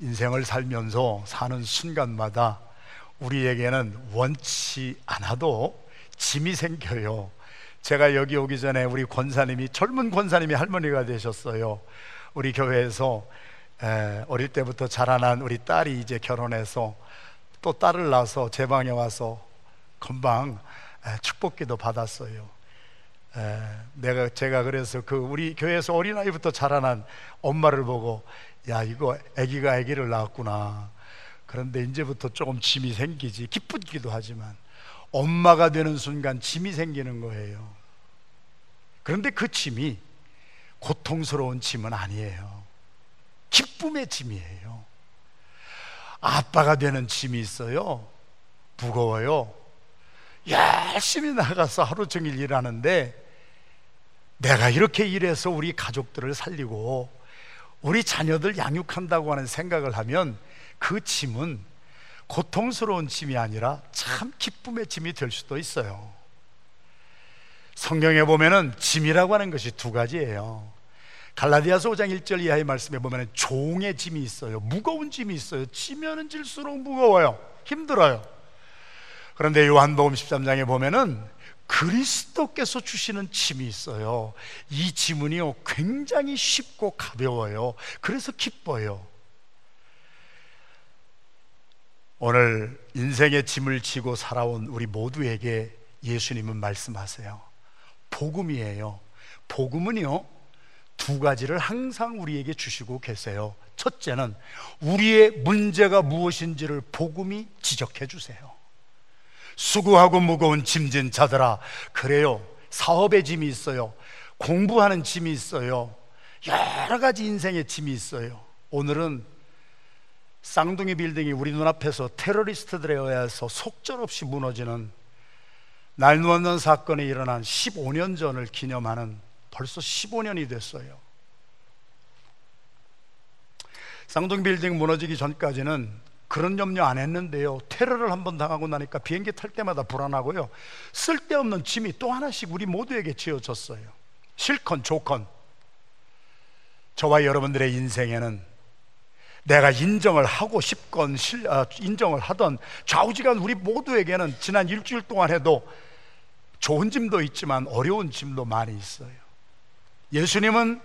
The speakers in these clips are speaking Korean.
인생을 살면서 사는 순간마다 우리에게는 원치 않아도 짐이 생겨요. 제가 여기 오기 전에 우리 권사님이 젊은 권사님이 할머니가 되셨어요. 우리 교회에서 어릴 때부터 자라난 우리 딸이 이제 결혼해서 또 딸을 낳아서 제 방에 와서 금방 축복기도 받았어요. 내가 제가 그래서 그 우리 교회에서 어린 아이부터 자라난 엄마를 보고 야 이거 아기가 아기를 낳았구나. 그런데 이제부터 조금 짐이 생기지. 기쁘기도 하지만 엄마가 되는 순간 짐이 생기는 거예요. 그런데 그 짐이 고통스러운 짐은 아니에요. 기쁨의 짐이에요. 아빠가 되는 짐이 있어요. 무거워요. 열심히 나가서 하루 종일 일하는데 내가 이렇게 일해서 우리 가족들을 살리고 우리 자녀들 양육한다고 하는 생각을 하면 그 짐은 고통스러운 짐이 아니라 참 기쁨의 짐이 될 수도 있어요. 성경에 보면은 짐이라고 하는 것이 두 가지예요. 갈라디아서 5장 1절 이하의 말씀에 보면은 종의 짐이 있어요. 무거운 짐이 있어요. 지면은 질수록 무거워요. 힘들어요. 그런데 요한복음 13장에 보면은 그리스도께서 주시는 짐이 있어요. 이 짐은요, 굉장히 쉽고 가벼워요. 그래서 기뻐요. 오늘 인생의 짐을 지고 살아온 우리 모두에게 예수님은 말씀하세요. 복음이에요. 복음은요, 두 가지를 항상 우리에게 주시고 계세요. 첫째는 우리의 문제가 무엇인지를 복음이 지적해 주세요. 수고하고 무거운 짐진 자들아 그래요. 사업의 짐이 있어요. 공부하는 짐이 있어요. 여러 가지 인생의 짐이 있어요. 오늘은 쌍둥이 빌딩이 우리 눈앞에서 테러리스트들에 의해서 속절없이 무너지는 날누 없는 사건이 일어난 15년 전을 기념하는 벌써 15년이 됐어요. 쌍둥이 빌딩 무너지기 전까지는 그런 염려 안 했는데요. 테러를 한 번 당하고 나니까 비행기 탈 때마다 불안하고요. 쓸데없는 짐이 또 하나씩 우리 모두에게 지어졌어요. 실컷 좋건. 저와 여러분들의 인생에는 내가 인정을 하고 싶건 실, 아, 인정을 하던 좌우지간 우리 모두에게는 지난 일주일 동안 해도 좋은 짐도 있지만 어려운 짐도 많이 있어요. 예수님은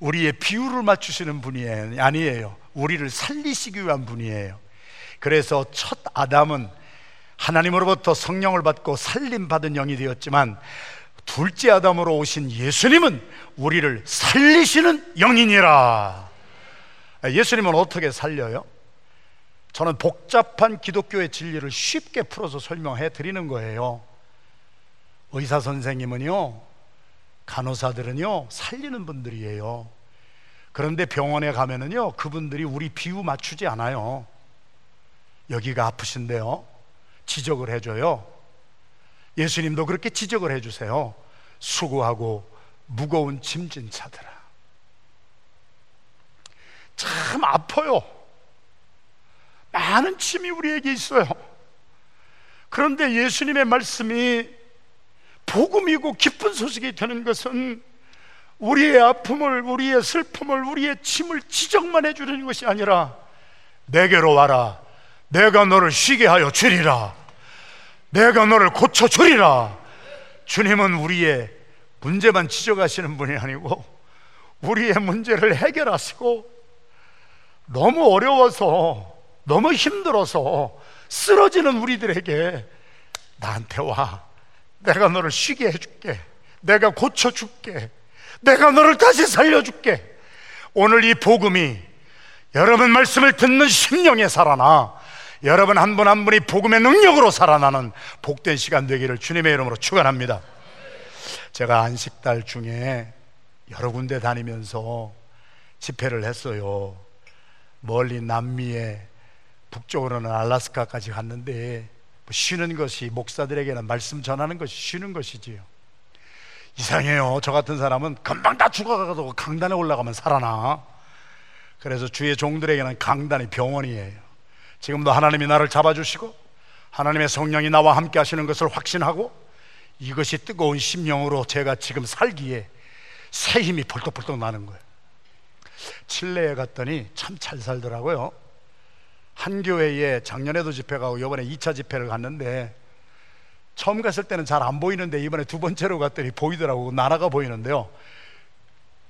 우리의 비율을 맞추시는 분이 아니에요. 우리를 살리시기 위한 분이에요. 그래서 첫 아담은 하나님으로부터 성령을 받고 살림 받은 영이 되었지만 둘째 아담으로 오신 예수님은 우리를 살리시는 영이니라. 예수님은 어떻게 살려요? 저는 복잡한 기독교의 진리를 쉽게 풀어서 설명해 드리는 거예요. 의사 선생님은요, 간호사들은요, 살리는 분들이에요. 그런데 병원에 가면은요, 그분들이 우리 비유 맞추지 않아요. 여기가 아프신데요. 지적을 해줘요. 예수님도 그렇게 지적을 해주세요. 수고하고 무거운 짐진 자들아. 참 아파요. 많은 짐이 우리에게 있어요. 그런데 예수님의 말씀이 복음이고 기쁜 소식이 되는 것은 우리의 아픔을, 우리의 슬픔을, 우리의 짐을 지적만 해주는 것이 아니라 내게로 와라. 내가 너를 쉬게 하여 주리라. 내가 너를 고쳐 주리라. 주님은 우리의 문제만 지적하시는 분이 아니고 우리의 문제를 해결하시고 너무 어려워서 너무 힘들어서 쓰러지는 우리들에게 나한테 와. 내가 너를 쉬게 해줄게. 내가 고쳐줄게. 내가 너를 다시 살려줄게. 오늘 이 복음이 여러분 말씀을 듣는 심령에 살아나 여러분 한분한 분이 복음의 능력으로 살아나는 복된 시간 되기를 주님의 이름으로 축원합니다. 제가 안식달 중에 여러 군데 다니면서 집회를 했어요. 멀리 남미에 북쪽으로는 알라스카까지 갔는데 뭐 쉬는 것이 목사들에게는 말씀 전하는 것이 쉬는 것이지요. 이상해요. 저 같은 사람은 금방 다 죽어가도 강단에 올라가면 살아나. 그래서 주의 종들에게는 강단이 병원이에요. 지금도 하나님이 나를 잡아주시고 하나님의 성령이 나와 함께 하시는 것을 확신하고 이것이 뜨거운 심령으로 제가 지금 살기에 새 힘이 벌떡벌떡 나는 거예요. 칠레에 갔더니 참 잘 살더라고요. 한 교회에 작년에도 집회 가고 이번에 2차 집회를 갔는데 처음 갔을 때는 잘 안 보이는데 이번에 두 번째로 갔더니 보이더라고 나라가 보이는데요.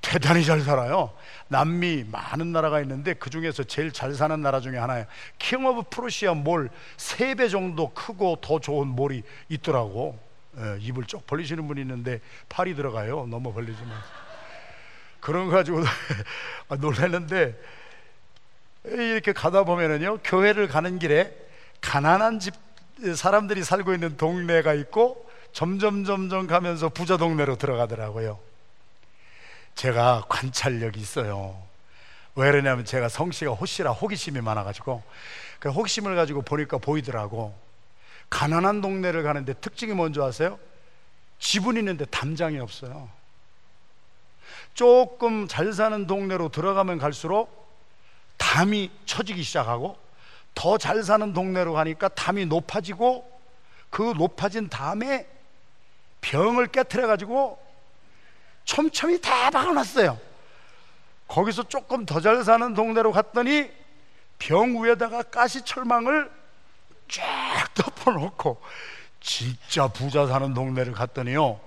대단히 잘 살아요. 남미 많은 나라가 있는데 그 중에서 제일 잘 사는 나라 중에 하나예요. King of Prussia Mall 세배 정도 크고 더 좋은 mall이 있더라고. 예, 입을 쭉 벌리시는 분이 있는데 파리 들어가요. 너무 벌리지 마. 그런 거 가지고 놀랐는데 이렇게 가다 보면은요 교회를 가는 길에 가난한 집 사람들이 살고 있는 동네가 있고 점점 점점 가면서 부자 동네로 들어가더라고요. 제가 관찰력이 있어요. 왜 그러냐면 제가 성씨가 호씨라 호기심이 많아가지고 그 호기심을 가지고 보니까 보이더라고. 가난한 동네를 가는데 특징이 뭔지 아세요? 지분 있는데 담장이 없어요. 조금 잘 사는 동네로 들어가면 갈수록 담이 처지기 시작하고 더 잘 사는 동네로 가니까 담이 높아지고 그 높아진 담에 병을 깨뜨려 가지고 촘촘히 다 박아놨어요. 거기서 조금 더 잘 사는 동네로 갔더니 병 위에다가 가시철망을 쫙 덮어놓고 진짜 부자 사는 동네를 갔더니요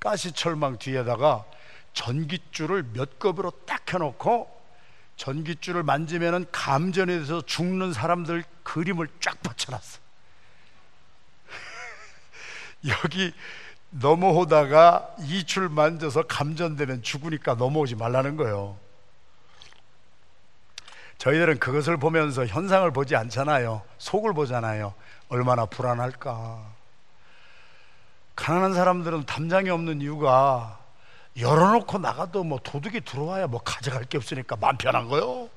가시철망 뒤에다가 전깃줄을 몇 급으로 딱 해놓고 전깃줄을 만지면은 감전에 서 죽는 사람들 그림을 쫙 붙여놨어. 여기 넘어오다가 이줄 만져서 감전되면 죽으니까 넘어오지 말라는 거예요. 저희들은 그것을 보면서 현상을 보지 않잖아요. 속을 보잖아요. 얼마나 불안할까. 가난한 사람들은 담장이 없는 이유가 열어놓고 나가도 뭐 도둑이 들어와야 뭐 가져갈 게 없으니까 마음 편한 거요.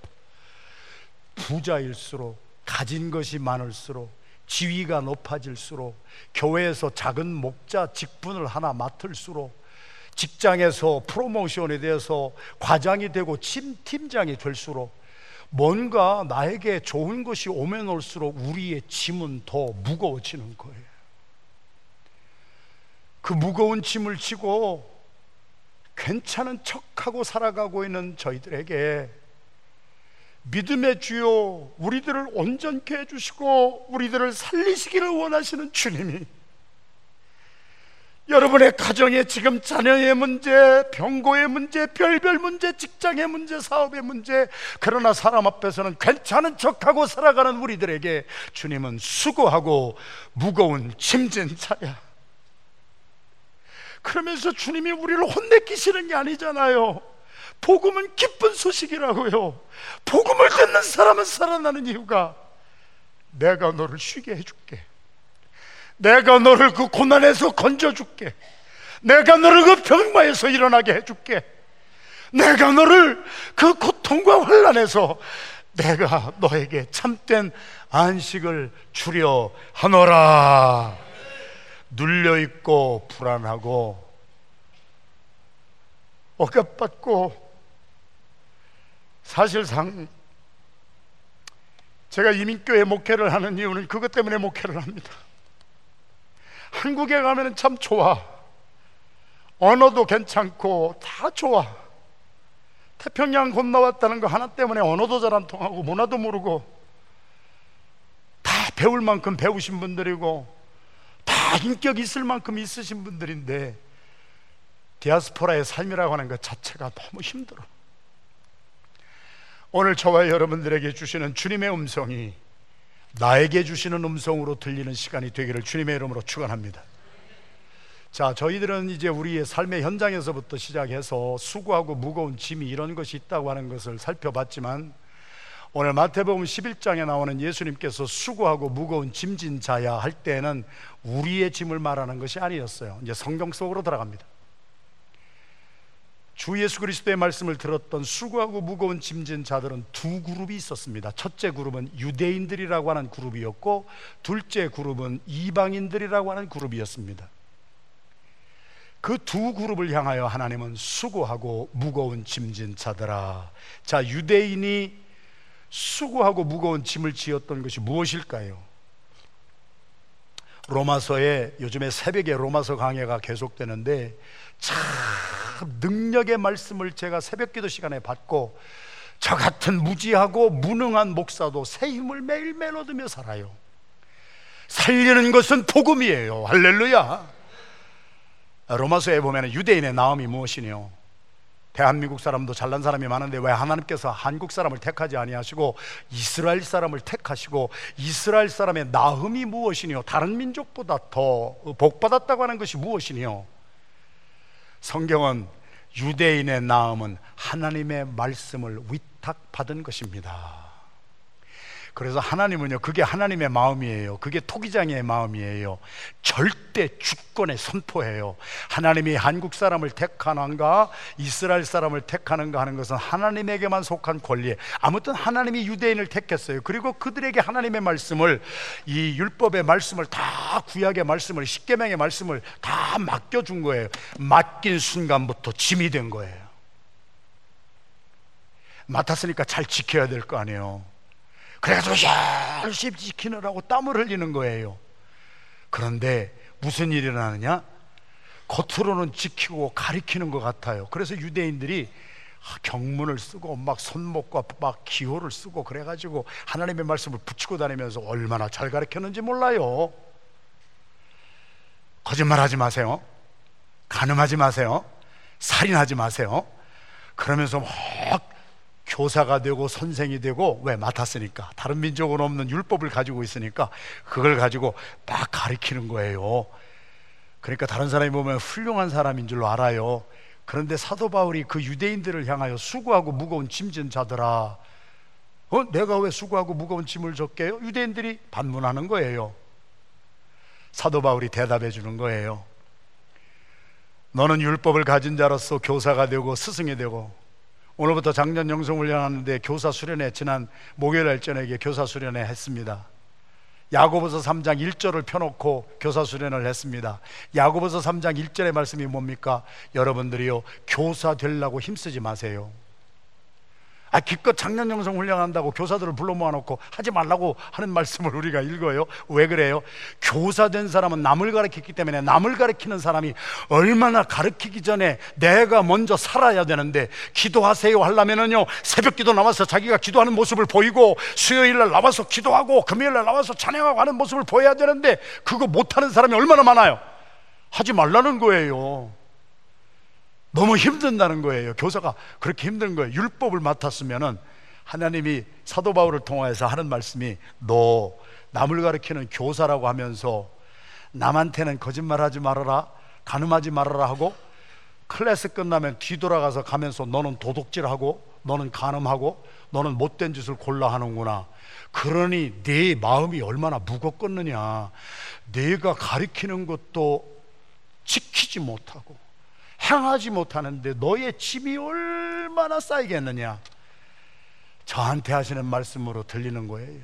부자일수록 가진 것이 많을수록 지위가 높아질수록 교회에서 작은 목자 직분을 하나 맡을수록 직장에서 프로모션에 대해서 과장이 되고 침 팀장이 될수록 뭔가 나에게 좋은 것이 오면 올수록 우리의 짐은 더 무거워지는 거예요. 그 무거운 짐을 지고 괜찮은 척하고 살아가고 있는 저희들에게 믿음의 주요 우리들을 온전케 해주시고 우리들을 살리시기를 원하시는 주님이 여러분의 가정에 지금 자녀의 문제, 병고의 문제, 별별 문제, 직장의 문제, 사업의 문제 그러나 사람 앞에서는 괜찮은 척하고 살아가는 우리들에게 주님은 수고하고 무거운 짐진 자야 그러면서 주님이 우리를 혼내키시는 게 아니잖아요. 복음은 기쁜 소식이라고요. 복음을 듣는 사람은 살아나는 이유가 내가 너를 쉬게 해줄게. 내가 너를 그 고난에서 건져줄게. 내가 너를 그 병마에서 일어나게 해줄게. 내가 너를 그 고통과 환란에서 내가 너에게 참된 안식을 주려 하노라. 눌려 있고 불안하고 억압받고 사실상 제가 이민교회 목회를 하는 이유는 그것 때문에 목회를 합니다. 한국에 가면 참 좋아. 언어도 괜찮고 다 좋아. 태평양 건너왔다는 거 하나 때문에 언어도 잘 안 통하고 문화도 모르고 다 배울 만큼 배우신 분들이고 다 인격 있을 만큼 있으신 분들인데 디아스포라의 삶이라고 하는 것 자체가 너무 힘들어. 오늘 저와 여러분들에게 주시는 주님의 음성이 나에게 주시는 음성으로 들리는 시간이 되기를 주님의 이름으로 축원합니다. 자, 저희들은 이제 우리의 삶의 현장에서부터 시작해서 수고하고 무거운 짐이 이런 것이 있다고 하는 것을 살펴봤지만 오늘 마태복음 11장에 나오는 예수님께서 수고하고 무거운 짐진 자야 할 때는 우리의 짐을 말하는 것이 아니었어요. 이제 성경 속으로 들어갑니다. 주 예수 그리스도의 말씀을 들었던 수고하고 무거운 짐진 자들은 두 그룹이 있었습니다. 첫째 그룹은 유대인들이라고 하는 그룹이었고, 둘째 그룹은 이방인들이라고 하는 그룹이었습니다. 그 두 그룹을 향하여 하나님은 수고하고 무거운 짐진 자들아. 자, 유대인이 수고하고 무거운 짐을 지었던 것이 무엇일까요? 로마서에 요즘에 새벽에 로마서 강해가 계속되는데 참 능력의 말씀을 제가 새벽 기도 시간에 받고 저 같은 무지하고 무능한 목사도 새 힘을 매일매일 얻으며 살아요. 살리는 것은 복음이에요. 할렐루야. 로마서에 보면 유대인의 나음이 무엇이뇨? 대한민국 사람도 잘난 사람이 많은데 왜 하나님께서 한국 사람을 택하지 아니하시고 이스라엘 사람을 택하시고 이스라엘 사람의 나음이 무엇이뇨? 다른 민족보다 더 복받았다고 하는 것이 무엇이뇨? 성경은 유대인의 나음은 하나님의 말씀을 위탁받은 것입니다. 그래서 하나님은요, 그게 하나님의 마음이에요. 그게 토기장의 마음이에요. 절대 주권의 선포해요. 하나님이 한국 사람을 택하는가, 이스라엘 사람을 택하는가 하는 것은 하나님에게만 속한 권리. 아무튼 하나님이 유대인을 택했어요. 그리고 그들에게 하나님의 말씀을, 이 율법의 말씀을 다 구약의 말씀을, 십계명의 말씀을 다 맡겨준 거예요. 맡긴 순간부터 짐이 된 거예요. 맡았으니까 잘 지켜야 될 거 아니에요. 그래가지고 열심히 지키느라고 땀을 흘리는 거예요. 그런데 무슨 일이 일어나느냐? 겉으로는 지키고 가리키는 것 같아요. 그래서 유대인들이 경문을 쓰고 막 손목과 막 기호를 쓰고 그래가지고 하나님의 말씀을 붙이고 다니면서 얼마나 잘 가르쳤는지 몰라요. 거짓말하지 마세요. 가늠하지 마세요. 살인하지 마세요. 그러면서 막 교사가 되고 선생이 되고 왜 맡았으니까 다른 민족은 없는 율법을 가지고 있으니까 그걸 가지고 막 가리키는 거예요. 그러니까 다른 사람이 보면 훌륭한 사람인 줄 알아요. 그런데 사도 바울이 그 유대인들을 향하여 수고하고 무거운 짐진 자들아, 어? 내가 왜 수고하고 무거운 짐을 졌게요? 유대인들이 반문하는 거예요. 사도 바울이 대답해 주는 거예요. 너는 율법을 가진 자로서 교사가 되고 스승이 되고 오늘부터 작년 영성훈련 하는데 교사 수련회 지난 목요일 날 저녁에 교사 수련회 했습니다. 야고보서 3장 1절을 펴놓고 교사 수련을 했습니다. 야고보서 3장 1절의 말씀이 뭡니까? 여러분들이요 교사 되려고 힘쓰지 마세요. 아, 기껏 작년 영성 훈련한다고 교사들을 불러 모아놓고 하지 말라고 하는 말씀을 우리가 읽어요. 왜 그래요? 교사 된 사람은 남을 가르쳤기 때문에 남을 가르치는 사람이 얼마나 가르치기 전에 내가 먼저 살아야 되는데 기도하세요 하려면은요 새벽 기도 나와서 자기가 기도하는 모습을 보이고 수요일 날 나와서 기도하고 금요일 날 나와서 찬양하고 하는 모습을 보여야 되는데 그거 못하는 사람이 얼마나 많아요. 하지 말라는 거예요. 너무 힘든다는 거예요. 교사가 그렇게 힘든 거예요. 율법을 맡았으면은 하나님이 사도 바울을 통하여서 하는 말씀이 너 남을 가르치는 교사라고 하면서 남한테는 거짓말하지 말아라, 가늠하지 말아라 하고 클래스 끝나면 뒤돌아가서 가면서 너는 도둑질하고 너는 가늠하고 너는 못된 짓을 골라 하는구나. 그러니 네 마음이 얼마나 무겁겠느냐. 네가 가리키는 것도 지키지 못하고 행하지 못하는데 너의 짐이 얼마나 쌓이겠느냐? 저한테 하시는 말씀으로 들리는 거예요.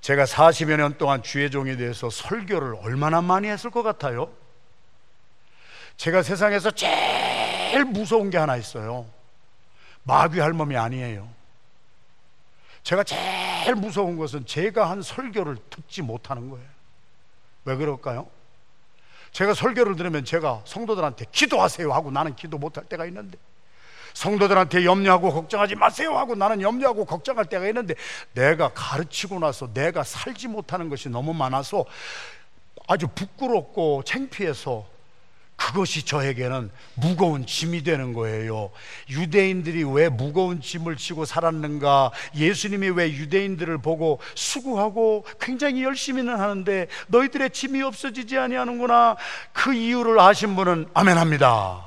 제가 40여 년 동안 주의 종에 대해서 설교를 얼마나 많이 했을 것 같아요? 제가 세상에서 제일 무서운 게 하나 있어요. 마귀 할멈이 아니에요. 제가 제일 무서운 것은 제가 한 설교를 듣지 못하는 거예요. 왜 그럴까요? 제가 설교를 들으면 제가 성도들한테 기도하세요 하고 나는 기도 못할 때가 있는데 성도들한테 염려하고 걱정하지 마세요 하고 나는 염려하고 걱정할 때가 있는데 내가 가르치고 나서 내가 살지 못하는 것이 너무 많아서 아주 부끄럽고 창피해서 그것이 저에게는 무거운 짐이 되는 거예요. 유대인들이 왜 무거운 짐을 지고 살았는가? 예수님이 왜 유대인들을 보고 수고하고 굉장히 열심히는 하는데 너희들의 짐이 없어지지 아니하는구나. 그 이유를 아신 분은 아멘합니다.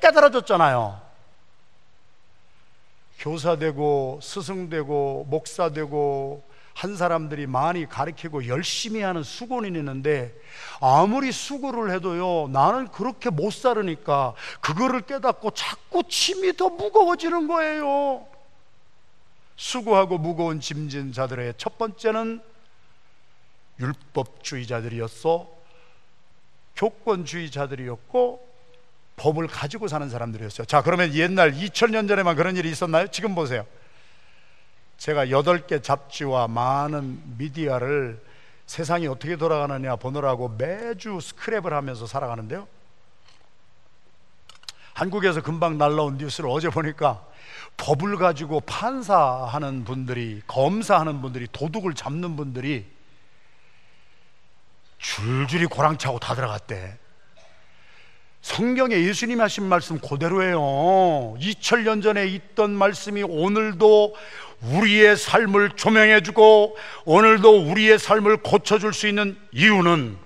깨달아졌잖아요. 교사 되고 스승 되고 목사 되고 한 사람들이 많이 가르치고 열심히 하는 수고는 있는데 아무리 수고를 해도요 나는 그렇게 못 살으니까 그거를 깨닫고 자꾸 짐이 더 무거워지는 거예요. 수고하고 무거운 짐진 자들의 첫 번째는 율법주의자들이었어 교권주의자들이었고 법을 가지고 사는 사람들이었어요. 자 그러면 옛날 2000년 전에만 그런 일이 있었나요? 지금 보세요 제가 여덟 개 잡지와 많은 미디어를 세상이 어떻게 돌아가느냐 보느라고 매주 스크랩을 하면서 살아가는데요. 한국에서 금방 날라온 뉴스를 어제 보니까 법을 가지고 판사하는 분들이 검사하는 분들이 도둑을 잡는 분들이 줄줄이 고랑차고 다 들어갔대. 성경에 예수님이 하신 말씀 그대로예요. 2000년 전에 있던 말씀이 오늘도 우리의 삶을 조명해주고 오늘도 우리의 삶을 고쳐줄 수 있는 이유는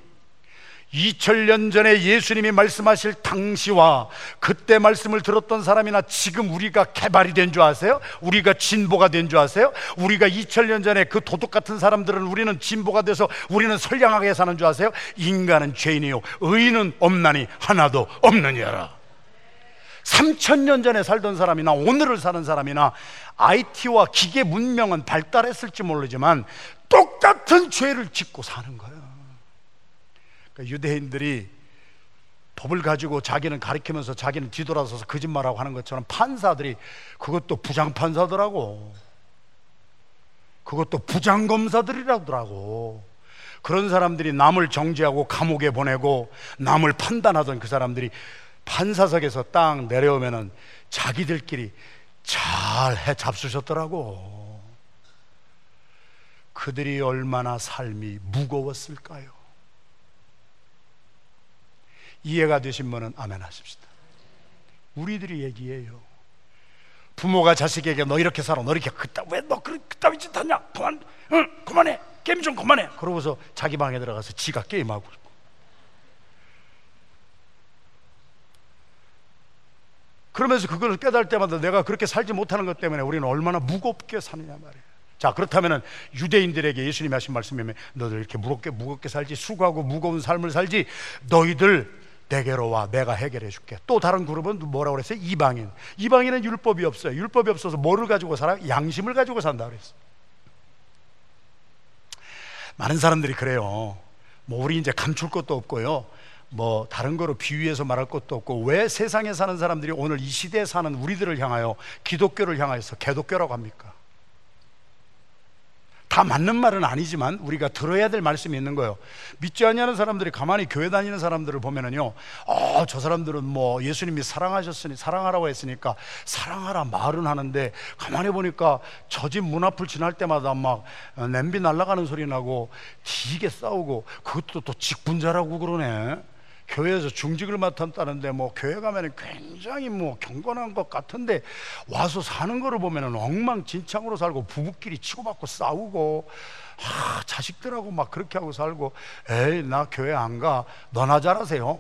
2000년 전에 예수님이 말씀하실 당시와 그때 말씀을 들었던 사람이나 지금 우리가 개발이 된 줄 아세요? 우리가 진보가 된 줄 아세요? 우리가 2000년 전에 그 도둑 같은 사람들은 우리는 진보가 돼서 우리는 선량하게 사는 줄 아세요? 인간은 죄인이요 의인은 없나니 하나도 없느니라 3000년 전에 살던 사람이나 오늘을 사는 사람이나 IT와 기계 문명은 발달했을지 모르지만 똑같은 죄를 짓고 사는 거예요 그러니까 유대인들이 법을 가지고 자기는 가리키면서 자기는 뒤돌아서서 거짓말하고 하는 것처럼 판사들이 그것도 부장판사더라고. 그것도 부장검사들이라더라고. 그런 사람들이 남을 정지하고 감옥에 보내고 남을 판단하던 그 사람들이 판사석에서 딱 내려오면은 자기들끼리 잘 해 잡수셨더라고. 그들이 얼마나 삶이 무거웠을까요? 이해가 되신 분은 아멘 하십시다. 우리들이 얘기해요. 부모가 자식에게 너 이렇게 살아, 너 이렇게 그따 왜너 그따위 짓 하냐? 그만, 응, 그만해, 게임 좀 그만해. 그러고서 자기 방에 들어가서 지가 게임하고 있고. 그러면서 그걸 깨달을 때마다 내가 그렇게 살지 못하는 것 때문에 우리는 얼마나 무겁게 사느냐 말이에요. 자 그렇다면 유대인들에게 예수님이 하신 말씀이면 너들 이렇게 무겁게 무겁게 살지 수고하고 무거운 삶을 살지 너희들 내게로 와 내가 해결해 줄게 또 다른 그룹은 뭐라고 그랬어요? 이방인 이방인은 율법이 없어요 율법이 없어서 뭐를 가지고 살아? 양심을 가지고 산다 그랬어 많은 사람들이 그래요 뭐 우리 이제 감출 것도 없고요 뭐 다른 거로 비유해서 말할 것도 없고 왜 세상에 사는 사람들이 오늘 이 시대에 사는 우리들을 향하여 기독교를 향하여서 개독교라고 합니까? 다 맞는 말은 아니지만 우리가 들어야 될 말씀이 있는 거예요. 믿지 않냐는 사람들이 가만히 교회 다니는 사람들을 보면은요, 어, 저 사람들은 뭐 예수님이 사랑하셨으니 사랑하라고 했으니까 사랑하라 말은 하는데 가만히 보니까 저 집 문 앞을 지날 때마다 막 냄비 날아가는 소리 나고 되게 싸우고 그것도 또 직분자라고 그러네. 교회에서 중직을 맡았다는데 뭐 교회 가면 굉장히 뭐 경건한 것 같은데 와서 사는 거를 보면 엉망진창으로 살고 부부끼리 치고받고 싸우고 아, 자식들하고 막 그렇게 하고 살고 에이 나 교회 안 가. 너나 잘하세요.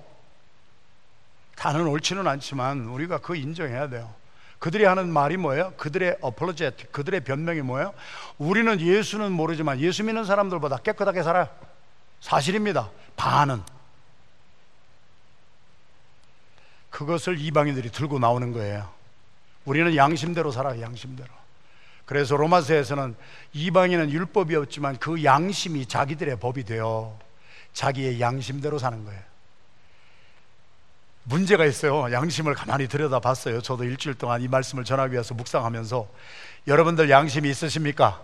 다는 옳지는 않지만 우리가 그 인정해야 돼요. 그들이 하는 말이 뭐예요? 그들의 어플로제트 그들의 변명이 뭐예요? 우리는 예수는 모르지만 예수 믿는 사람들보다 깨끗하게 살아요. 사실입니다. 반은 그것을 이방인들이 들고 나오는 거예요. 우리는 양심대로 살아 양심대로. 그래서 로마서에서는 이방인은 율법이 없지만 그 양심이 자기들의 법이 되어 자기의 양심대로 사는 거예요. 문제가 있어요. 양심을 가만히 들여다 봤어요. 저도 일주일 동안 이 말씀을 전하기 위해서 묵상하면서 여러분들 양심이 있으십니까?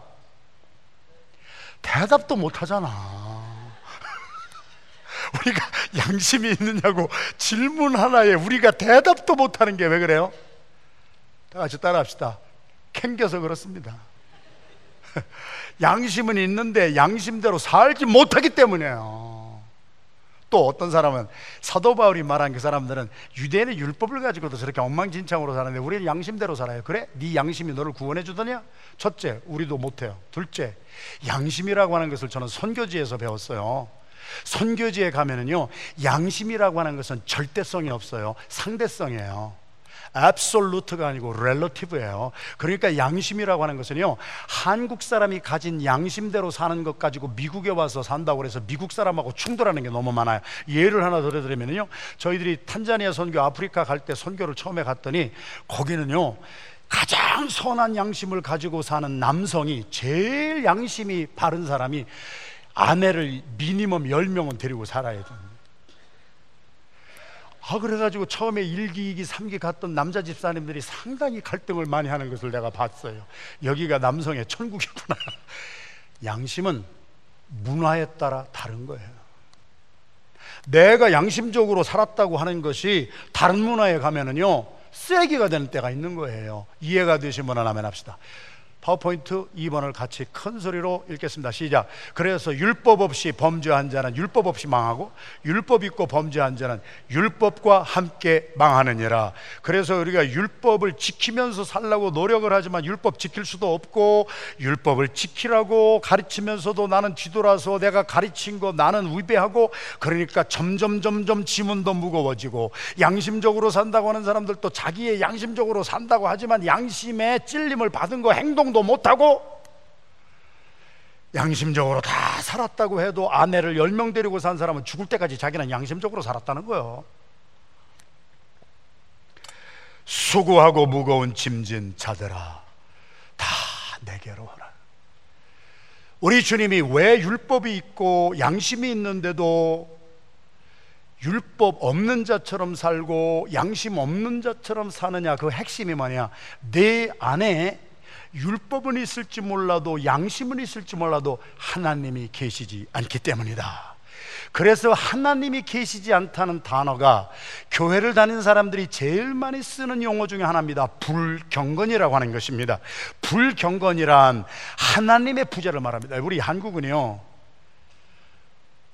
대답도 못 하잖아. 우리가 양심이 있느냐고 질문 하나에 우리가 대답도 못하는 게 왜 그래요? 다 같이 따라합시다. 캥겨서 그렇습니다. 양심은 있는데 양심대로 살지 못하기 때문이에요. 또 어떤 사람은 사도 바울이 말한 그 사람들은 유대인의 율법을 가지고도 저렇게 엉망진창으로 사는데 우리는 양심대로 살아요. 그래? 네 양심이 너를 구원해 주더냐? 첫째, 우리도 못해요. 둘째, 양심이라고 하는 것을 저는 선교지에서 배웠어요. 선교지에 가면은요, 양심이라고 하는 것은 절대성이 없어요. 상대성이에요. absolute가 아니고 relative예요. 그러니까 양심이라고 하는 것은요, 한국 사람이 가진 양심대로 사는 것 가지고 미국에 와서 산다고 해서 미국 사람하고 충돌하는 게 너무 많아요. 예를 하나 들어 드리면요, 저희들이 탄자니아 선교, 아프리카 갈 때 선교를 처음에 갔더니 거기는요, 가장 선한 양심을 가지고 사는 남성이 제일 양심이 바른 사람이 아내를 미니멈 10명은 데리고 살아야 돼. 아, 그래가지고 처음에 1기, 2기, 3기 갔던 남자 집사님들이 상당히 갈등을 많이 하는 것을 내가 봤어요. 여기가 남성의 천국이구나. 양심은 문화에 따라 다른 거예요. 내가 양심적으로 살았다고 하는 것이 다른 문화에 가면은요, 쓰레기가 되는 때가 있는 거예요. 이해가 되시면 하면 합시다. 파워포인트 2번을 같이 큰 소리로 읽겠습니다. 시작. 그래서 율법 없이 범죄한 자는 율법 없이 망하고 율법 있고 범죄한 자는 율법과 함께 망하느니라. 그래서 우리가 율법을 지키면서 살라고 노력을 하지만 율법 지킬 수도 없고 율법을 지키라고 가르치면서도 나는 뒤돌아서 내가 가르친 거 나는 위배하고 그러니까 점점 점점 지문도 무거워지고 양심적으로 산다고 하는 사람들도 자기의 양심적으로 산다고 하지만 양심의 찔림을 받은 거 행동 행동도 못하고 양심적으로 다 살았다고 해도 아내를 10명 데리고 산 사람은 죽을 때까지 자기는 양심적으로 살았다는 거예요. 수고하고 무거운 짐진 자들아 다 내게로 오라. 우리 주님이 왜 율법이 있고 양심이 있는데도 율법 없는 자처럼 살고 양심 없는 자처럼 사느냐 그 핵심이 뭐냐 내 안에 율법은 있을지 몰라도 양심은 있을지 몰라도 하나님이 계시지 않기 때문이다. 그래서 하나님이 계시지 않다는 단어가 교회를 다니는 사람들이 제일 많이 쓰는 용어 중에 하나입니다. 불경건이라고 하는 것입니다. 불경건이란 하나님의 부재를 말합니다. 우리 한국은요.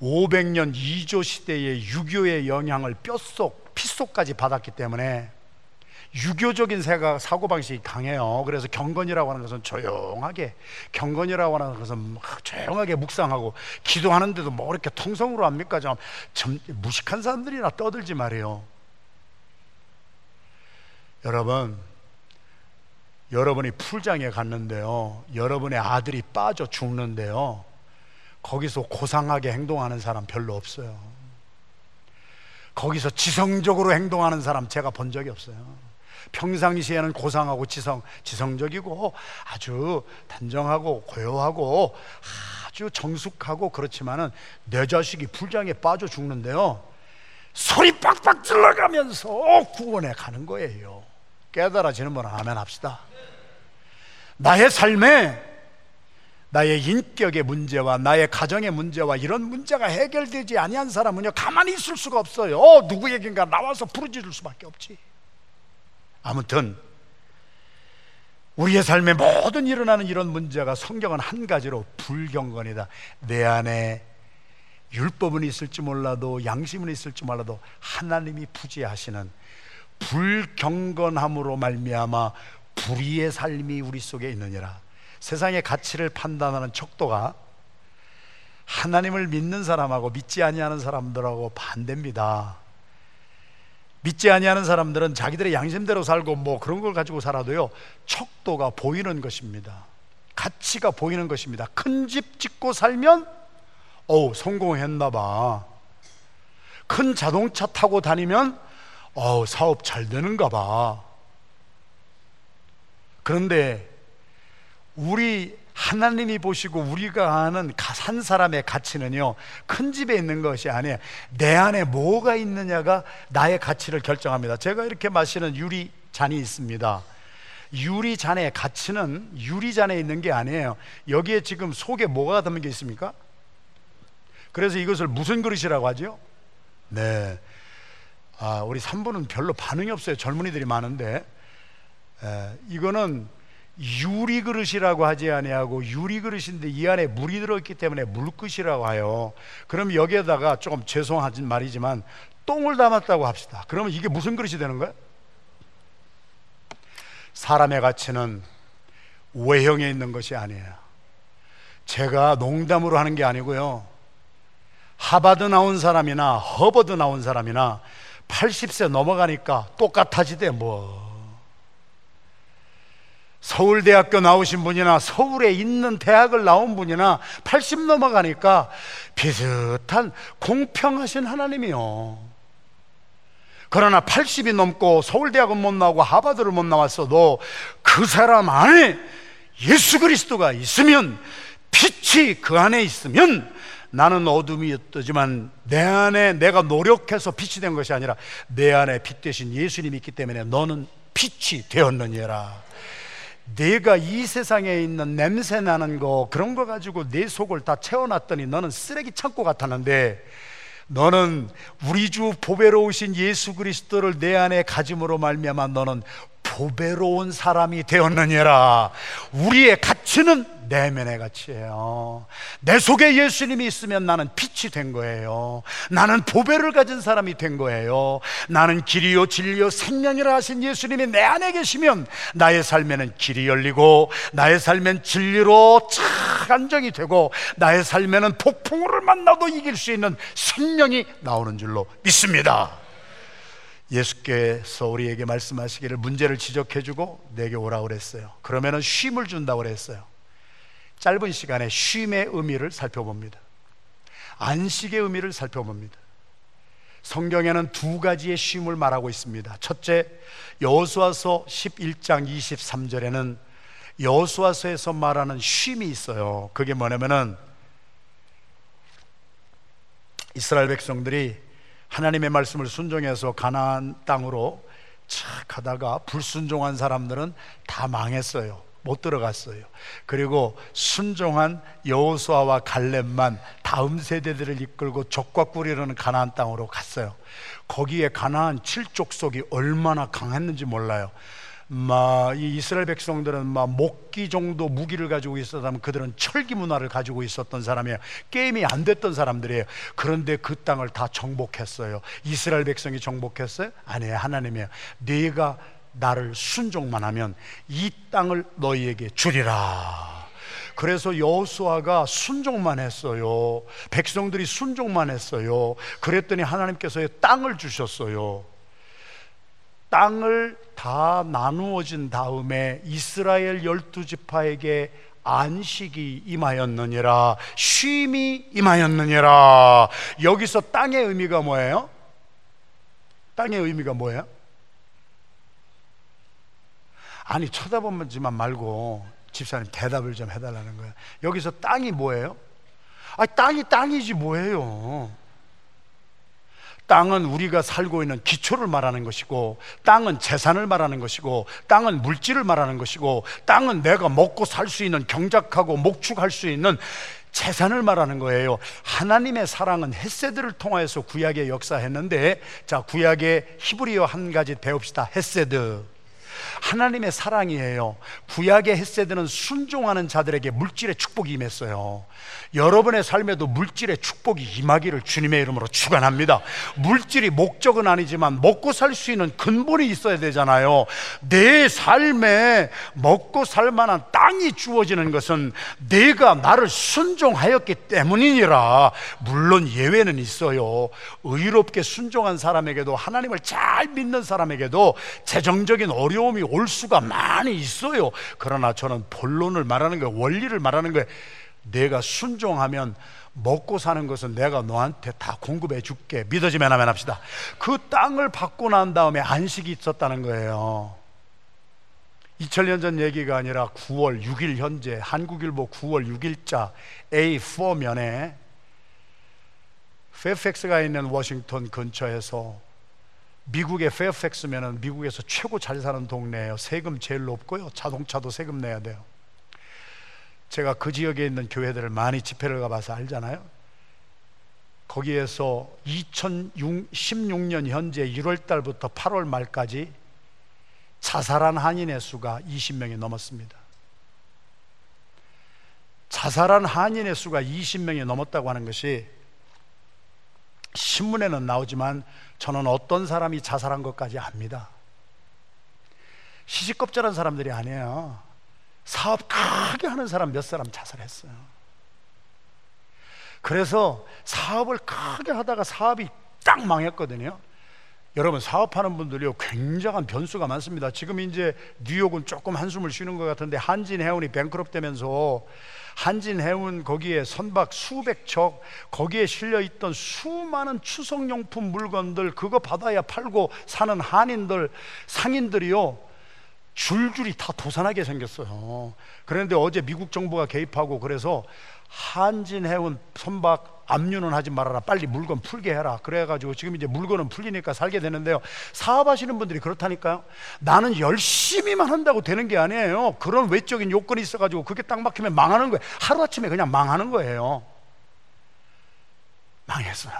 500년 이조 시대의 유교의 영향을 뼛속, 피속까지 받았기 때문에 유교적인 생각, 사고방식이 강해요. 그래서 경건이라고 하는 것은 조용하게, 경건이라고 하는 것은 조용하게 묵상하고, 기도하는데도 뭐 이렇게 통성으로 합니까? 좀, 좀 무식한 사람들이나 떠들지 말이에요. 여러분, 여러분이 풀장에 갔는데요. 여러분의 아들이 빠져 죽는데요. 거기서 고상하게 행동하는 사람 별로 없어요. 거기서 지성적으로 행동하는 사람 제가 본 적이 없어요. 평상시에는 고상하고 지성, 지성적이고 아주 단정하고 고요하고 아주 정숙하고 그렇지만은 내 자식이 불장에 빠져 죽는데요. 소리 빡빡 질러가면서 구원해 가는 거예요. 깨달아지는 분은 아멘 합시다. 나의 삶에 나의 인격의 문제와 나의 가정의 문제와 이런 문제가 해결되지 아니한 사람은요 가만히 있을 수가 없어요. 누구에겐가 나와서 부르짖을 수밖에 없지. 아무튼 우리의 삶에 모든 일어나는 이런 문제가 성경은 한 가지로 불경건이다. 내 안에 율법은 있을지 몰라도 양심은 있을지 몰라도 하나님이 부지하시는 불경건함으로 말미암아 불의의 삶이 우리 속에 있느니라. 세상의 가치를 판단하는 척도가 하나님을 믿는 사람하고 믿지 아니하는 사람들하고 반대입니다. 믿지 아니하는 사람들은 자기들의 양심대로 살고 뭐 그런 걸 가지고 살아도요 척도가 보이는 것입니다. 가치가 보이는 것입니다. 큰 집 짓고 살면 어우 성공했나 봐. 큰 자동차 타고 다니면 어우 사업 잘 되는가 봐. 그런데 우리 하나님이 보시고 우리가 아는 한 사람의 가치는요 큰 집에 있는 것이 아니에요. 내 안에 뭐가 있느냐가 나의 가치를 결정합니다. 제가 이렇게 마시는 유리 잔이 있습니다. 유리 잔의 가치는 유리 잔에 있는 게 아니에요. 여기에 지금 속에 뭐가 담긴 게 있습니까? 그래서 이것을 무슨 그릇이라고 하죠? 네. 아, 우리 3분은 별로 반응이 없어요. 젊은이들이 많은데. 에, 이거는 유리 그릇이라고 하지 아니하고 유리 그릇인데 이 안에 물이 들어있기 때문에 물그릇이라고 하요. 그럼 여기에다가 조금 죄송하진 말이지만 똥을 담았다고 합시다. 그러면 이게 무슨 그릇이 되는 거야? 사람의 가치는 외형에 있는 것이 아니에요. 제가 농담으로 하는 게 아니고요. 하바드 나온 사람이나 허버드 나온 사람이나 80세 넘어가니까 똑같아지대 뭐. 서울대학교 나오신 분이나 서울에 있는 대학을 나온 분이나 80 넘어가니까 비슷한 공평하신 하나님이요. 그러나 80이 넘고 서울대학은 못 나오고 하버드를 못 나왔어도 그 사람 안에 예수 그리스도가 있으면 빛이 그 안에 있으면 나는 어둠이었지만 내 안에 내가 노력해서 빛이 된 것이 아니라 내 안에 빛 대신 예수님이 있기 때문에 너는 빛이 되었느니라. 내가 이 세상에 있는 냄새 나는 거 그런 거 가지고 내 속을 다 채워놨더니 너는 쓰레기 창고 같았는데 너는 우리 주 보배로우신 예수 그리스도를 내 안에 가짐으로 말미암아 너는 보배로운 사람이 되었느니라. 우리의 가치는 내면의 가치예요. 내 속에 예수님이 있으면 나는 빛이 된 거예요. 나는 보배를 가진 사람이 된 거예요. 나는 길이요 진리요 생명이라 하신 예수님이 내 안에 계시면 나의 삶에는 길이 열리고 나의 삶엔 진리로 착 안정이 되고 나의 삶에는 폭풍우를 만나도 이길 수 있는 생명이 나오는 줄로 믿습니다. 예수께서 우리에게 말씀하시기를 문제를 지적해 주고 내게 오라 그랬어요. 그러면은 쉼을 준다고 그랬어요. 짧은 시간에 쉼의 의미를 살펴봅니다. 안식의 의미를 살펴봅니다. 성경에는 두 가지의 쉼을 말하고 있습니다. 첫째, 여호수아서 11장 23절에는 여호수아서에서 말하는 쉼이 있어요. 그게 뭐냐면은 이스라엘 백성들이 하나님의 말씀을 순종해서 가나안 땅으로 착 가다가 불순종한 사람들은 다 망했어요. 못 들어갔어요. 그리고 순종한 여호수아와 갈렙만 다음 세대들을 이끌고 적과 꿀이라는 가나안 땅으로 갔어요. 거기에 가나안 칠족속이 얼마나 강했는지 몰라요. 막이 이스라엘 백성들은 막 목기 정도 무기를 가지고 있었다면 그들은 철기 문화를 가지고 있었던 사람이에요. 게임이 안 됐던 사람들이에요. 그런데 그 땅을 다 정복했어요. 이스라엘 백성이 정복했어요? 아니에요. 하나님이에요. 네가 나를 순종만 하면 이 땅을 너희에게 주리라. 그래서 여호수아가 순종만 했어요. 백성들이 순종만 했어요. 그랬더니 하나님께서 땅을 주셨어요. 땅을 다 나누어진 다음에 이스라엘 열두 지파에게 안식이 임하였느니라 쉼이 임하였느니라 여기서 땅의 의미가 뭐예요? 땅의 의미가 뭐예요? 아니 쳐다보지만 말고 집사님 대답을 좀 해달라는 거예요 여기서 땅이 뭐예요? 아 땅이 땅이지 뭐예요 땅은 우리가 살고 있는 기초를 말하는 것이고, 땅은 재산을 말하는 것이고, 땅은 물질을 말하는 것이고, 땅은 내가 먹고 살 수 있는 경작하고 목축할 수 있는 재산을 말하는 거예요. 하나님의 사랑은 햇세드를 통하여서 구약에 역사했는데, 자, 구약의 히브리어 한 가지 배웁시다. 햇세드. 하나님의 사랑이에요. 구약의 햇세드는 순종하는 자들에게 물질의 축복이 임했어요. 여러분의 삶에도 물질의 축복이 임하기를 주님의 이름으로 축원합니다. 물질이 목적은 아니지만 먹고 살 수 있는 근본이 있어야 되잖아요. 내 삶에 먹고 살 만한 땅이 주어지는 것은 내가 나를 순종하였기 때문이니라. 물론 예외는 있어요. 의롭게 순종한 사람에게도 하나님을 잘 믿는 사람에게도 재정적인 어려움 이 올 수가 많이 있어요. 그러나 저는 본론을 말하는 거예요. 원리를 말하는 거예요. 내가 순종하면 먹고 사는 것은 내가 너한테 다 공급해 줄게. 믿어지면 하면 합시다. 그 땅을 받고 난 다음에 안식이 있었다는 거예요. 2000년 전 얘기가 아니라 9월 6일 현재 한국일보 9월 6일자 A4면에 페펙스가 있는 워싱턴 근처에서 미국의 페어팩스면은 미국에서 최고 잘 사는 동네예요. 세금 제일 높고요. 자동차도 세금 내야 돼요. 제가 그 지역에 있는 교회들을 많이 집회를 가봐서 알잖아요. 거기에서 2016년 현재 1월 달부터 8월 말까지 자살한 한인의 수가 20명이 넘었습니다. 자살한 한인의 수가 20명이 넘었다고 하는 것이 신문에는 나오지만 저는 어떤 사람이 자살한 것까지 압니다. 시시껍질한 사람들이 아니에요. 사업 크게 하는 사람 몇 사람 자살했어요. 그래서 사업을 크게 하다가 사업이 딱 망했거든요. 여러분 사업하는 분들이요 굉장한 변수가 많습니다. 지금 이제 뉴욕은 조금 한숨을 쉬는 것 같은데 한진 해운이 뱅크럽 되면서 한진 해운 거기에 선박 수백 척 거기에 실려 있던 수많은 추석용품 물건들 그거 받아야 팔고 사는 한인들 상인들이요 줄줄이 다 도산하게 생겼어요. 그런데 어제 미국 정부가 개입하고 그래서 한진 해운 선박 압류는 하지 말아라. 빨리 물건 풀게 해라. 그래가지고 지금 이제 물건은 풀리니까 살게 되는데요. 사업하시는 분들이 그렇다니까요. 나는 열심히만 한다고 되는 게 아니에요. 그런 외적인 요건이 있어가지고 그게 딱 막히면 망하는 거예요. 하루아침에 그냥 망하는 거예요. 망했어요.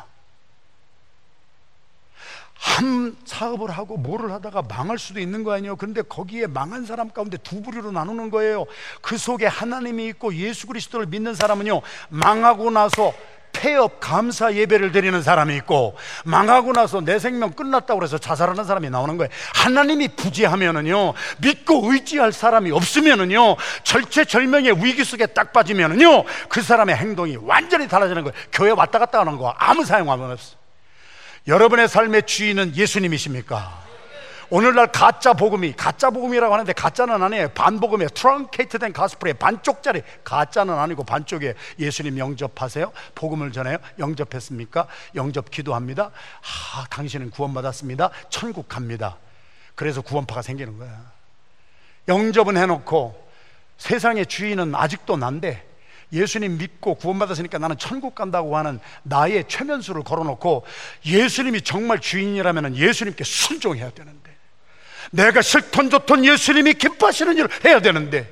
한 사업을 하고 뭐를 하다가 망할 수도 있는 거 아니에요. 그런데 거기에 망한 사람 가운데 두 부류로 나누는 거예요. 그 속에 하나님이 있고 예수 그리스도를 믿는 사람은요, 망하고 나서 폐업 감사 예배를 드리는 사람이 있고 망하고 나서 내 생명 끝났다고 해서 자살하는 사람이 나오는 거예요. 하나님이 부재하면은요 믿고 의지할 사람이 없으면은요 절체절명의 위기 속에 딱 빠지면은요 그 사람의 행동이 완전히 달라지는 거예요. 교회 왔다 갔다 하는 거 아무 사용함은 없어. 여러분의 삶의 주인은 예수님이십니까? 오늘날 가짜 복음이 가짜 복음이라고 하는데 가짜는 아니에요. 반복음이에요. 트렁케이트된 가스프레 반쪽짜리 가짜는 아니고 반쪽에 예수님 영접하세요. 복음을 전해요. 영접했습니까? 영접 기도합니다. 아, 당신은 구원받았습니다. 천국 갑니다. 그래서 구원파가 생기는 거야. 영접은 해놓고 세상의 주인은 아직도 난데 예수님 믿고 구원받았으니까 나는 천국 간다고 하는 나의 최면수를 걸어놓고 예수님이 정말 주인이라면 예수님께 순종해야 되는데 내가 싫던 좋던 예수님이 기뻐하시는 일을 해야 되는데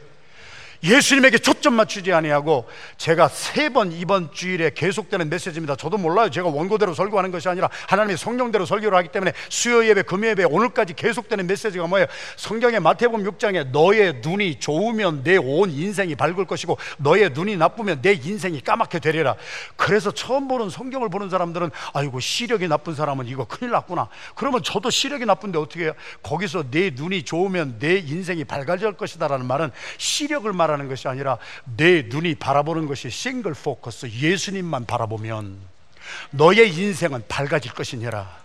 예수님에게 초점 맞추지 아니하고 제가 세 번 이번 주일에 계속되는 메시지입니다. 저도 몰라요. 제가 원고대로 설교하는 것이 아니라 하나님의 성령대로 설교를 하기 때문에 수요 예배, 금요 예배 오늘까지 계속되는 메시지가 뭐예요? 성경의 마태복음 6장에 너의 눈이 좋으면 내 온 인생이 밝을 것이고 너의 눈이 나쁘면 내 인생이 까맣게 되리라. 그래서 처음 보는 성경을 보는 사람들은 아이고 시력이 나쁜 사람은 이거 큰일 났구나. 그러면 저도 시력이 나쁜데 어떻게 해요? 거기서 내 눈이 좋으면 내 인생이 밝아질 것이다라는 말은 시력을 말하는 바라는 것이 아니라 내 눈이 바라보는 것이 싱글 포커스 예수님만 바라보면 너의 인생은 밝아질 것이니라.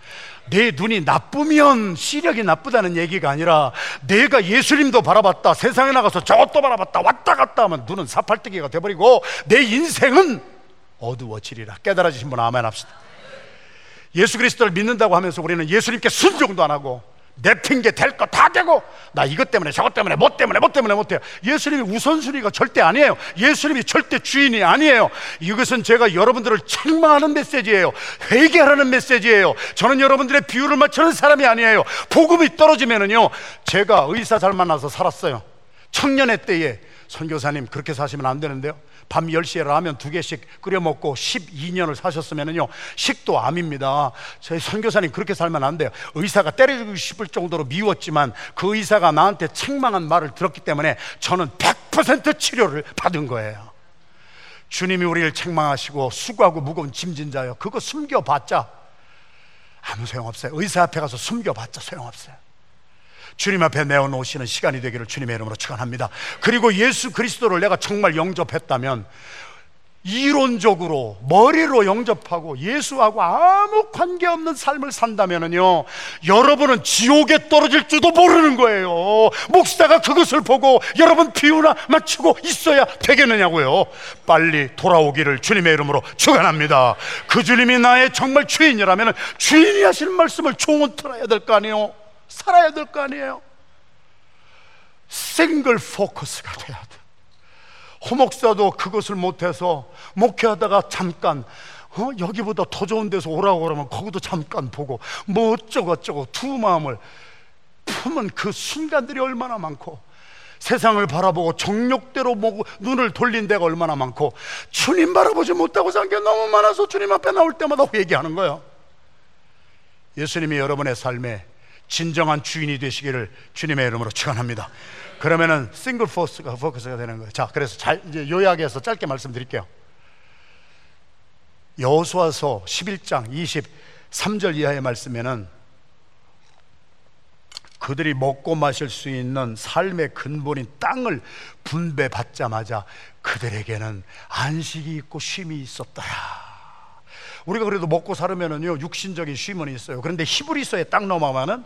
내 눈이 나쁘면 시력이 나쁘다는 얘기가 아니라 내가 예수님도 바라봤다 세상에 나가서 저것도 바라봤다 왔다 갔다 하면 눈은 사팔뜨기가 돼버리고 내 인생은 어두워지리라. 깨달아지신 분 아멘 합시다. 예수 그리스도를 믿는다고 하면서 우리는 예수님께 순종도 안 하고 내 핑계 될 거 다 되고 나 이것 때문에 저것 때문에 뭐 때문에 뭐 때문에 뭐 때문에. 예수님이 우선순위가 절대 아니에요. 예수님이 절대 주인이 아니에요. 이것은 제가 여러분들을 책망하는 메시지예요. 회개하라는 메시지예요. 저는 여러분들의 비유를 맞추는 사람이 아니에요. 복음이 떨어지면은요 제가 의사 잘 만나서 살았어요. 청년의 때에 선교사님 그렇게 사시면 안 되는데요 밤 10시에 라면 두 개씩 끓여 먹고 12년을 사셨으면요 식도 암입니다. 저희 선교사님 그렇게 살면 안 돼요. 의사가 때려주고 싶을 정도로 미웠지만 그 의사가 나한테 책망한 말을 들었기 때문에 저는 100% 치료를 받은 거예요. 주님이 우리를 책망하시고 수고하고 무거운 짐진 자요. 그거 숨겨봤자 아무 소용없어요. 의사 앞에 가서 숨겨봤자 소용없어요 주님 앞에 내어놓으시는 시간이 되기를 주님의 이름으로 축원합니다. 그리고 예수 그리스도를 내가 정말 영접했다면 이론적으로 머리로 영접하고 예수하고 아무 관계없는 삶을 산다면요 여러분은 지옥에 떨어질 줄도 모르는 거예요. 목사가 그것을 보고 여러분 비유나 맞추고 있어야 되겠느냐고요. 빨리 돌아오기를 주님의 이름으로 축원합니다. 그 주님이 나의 정말 주인이라면 주인이 하시는 말씀을 종은 들어야 될 거 아니에요 살아야 될 거 아니에요. 싱글 포커스가 돼야 돼. 호목사도 그것을 못해서 목회하다가 잠깐 어? 여기보다 더 좋은 데서 오라고 그러면 거기도 잠깐 보고 뭐 어쩌고 어쩌고 두 마음을 품은 그 순간들이 얼마나 많고 세상을 바라보고 정욕대로 보고 눈을 돌린 데가 얼마나 많고 주님 바라보지 못하고 산 게 너무 많아서 주님 앞에 나올 때마다 회개하는 거야 예수님이 여러분의 삶에 진정한 주인이 되시기를 주님의 이름으로 축원합니다. 그러면은 싱글 포스가 포커스가 되는 거예요. 자, 그래서 잘 이제 요약해서 짧게 말씀드릴게요. 여호수아서 11장 23절 이하의 말씀에는 그들이 먹고 마실 수 있는 삶의 근본인 땅을 분배받자마자 그들에게는 안식이 있고 쉼이 있었다. 우리가 그래도 먹고 살으면은요 육신적인 쉼은 있어요. 그런데 히브리서에 딱 넘어가면은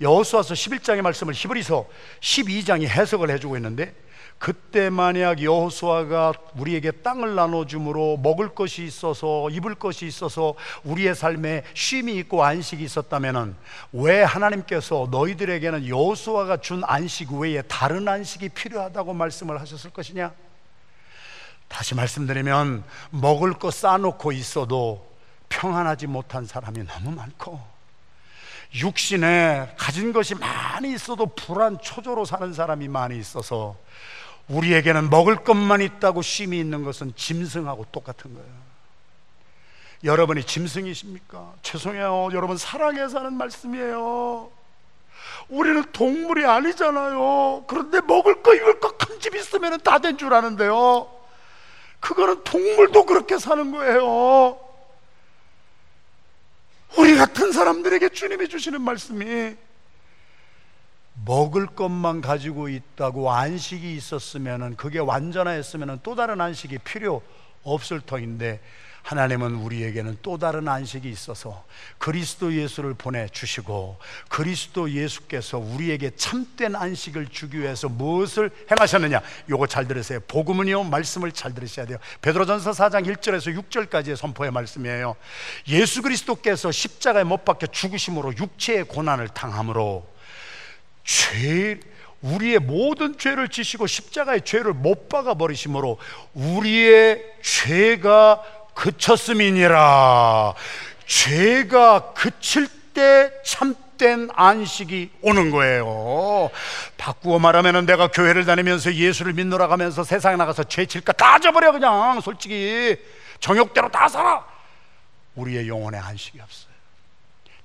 여호수아서 11장의 말씀을 히브리서 12장이 해석을 해주고 있는데 그때 만약 여호수아가 우리에게 땅을 나눠줌으로 먹을 것이 있어서 입을 것이 있어서 우리의 삶에 쉼이 있고 안식이 있었다면은 왜 하나님께서 너희들에게는 여호수아가 준 안식 외에 다른 안식이 필요하다고 말씀을 하셨을 것이냐? 다시 말씀드리면 먹을 거 싸놓고 있어도 평안하지 못한 사람이 너무 많고 육신에 가진 것이 많이 있어도 불안 초조로 사는 사람이 많이 있어서 우리에게는 먹을 것만 있다고 쉼이 있는 것은 짐승하고 똑같은 거예요. 여러분이 짐승이십니까? 죄송해요. 여러분 사랑해서 하는 말씀이에요. 우리는 동물이 아니잖아요. 그런데 먹을 거 입을 거 큰 집 있으면 다 된 줄 아는데요. 그거는 동물도 그렇게 사는 거예요. 우리 같은 사람들에게 주님이 주시는 말씀이 먹을 것만 가지고 있다고 안식이 있었으면 그게 완전하였으면 또 다른 안식이 필요 없을 터인데 하나님은 우리에게는 또 다른 안식이 있어서 그리스도 예수를 보내주시고 그리스도 예수께서 우리에게 참된 안식을 주기 위해서 무엇을 행하셨느냐? 요거 잘 들으세요. 복음은요 말씀을 잘 들으셔야 돼요. 베드로전서 4장 1절에서 6절까지의 선포의 말씀이에요. 예수 그리스도께서 십자가에 못 박혀 죽으심으로 육체의 고난을 당함으로 죄 우리의 모든 죄를 지시고 십자가의 죄를 못 박아 버리심으로 우리의 죄가 그쳤음이니라. 죄가 그칠 때 참된 안식이 오는 거예요. 바꾸어 말하면 내가 교회를 다니면서 예수를 믿노라 하면서 세상에 나가서 죄 질까 다 져버려 그냥. 솔직히. 정욕대로 다 살아. 우리의 영혼에 안식이 없어요.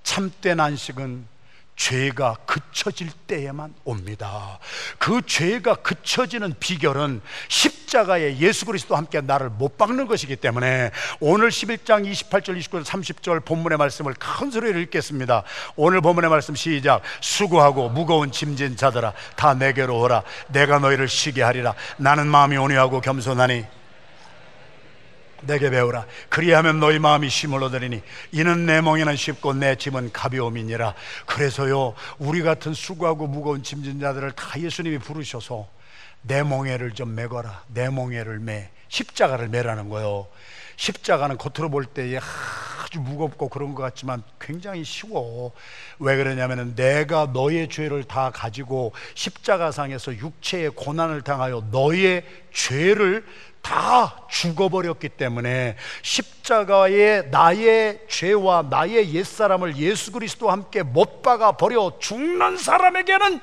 참된 안식은 죄가 그쳐질 때에만 옵니다. 그 죄가 그쳐지는 비결은 십자가에 예수 그리스도 함께 나를 못 박는 것이기 때문에 오늘 11장 28절, 29절, 30절 본문의 말씀을 큰 소리로 읽겠습니다. 오늘 본문의 말씀 시작. 수고하고 무거운 짐진 자들아 다 내게로 오라. 내가 너희를 쉬게 하리라. 나는 마음이 온유하고 겸손하니 내게 배우라. 그리하면 너희 마음이 쉼을 얻으리니 이는 내 멍에는 쉽고 내 짐은 가벼움이니라. 그래서요 우리 같은 수고하고 무거운 짐진 자들을 다 예수님이 부르셔서 내 멍에를 좀 메거라. 내 멍에를 매 십자가를 매라는 거요. 십자가는 겉으로 볼때 아주 무겁고 그런 것 같지만 굉장히 쉬워. 왜 그러냐면 내가 너의 죄를 다 가지고 십자가상에서 육체의 고난을 당하여 너의 죄를 다 죽어버렸기 때문에 십자가에 나의 죄와 나의 옛사람을 예수 그리스도와 함께 못 박아 버려 죽는 사람에게는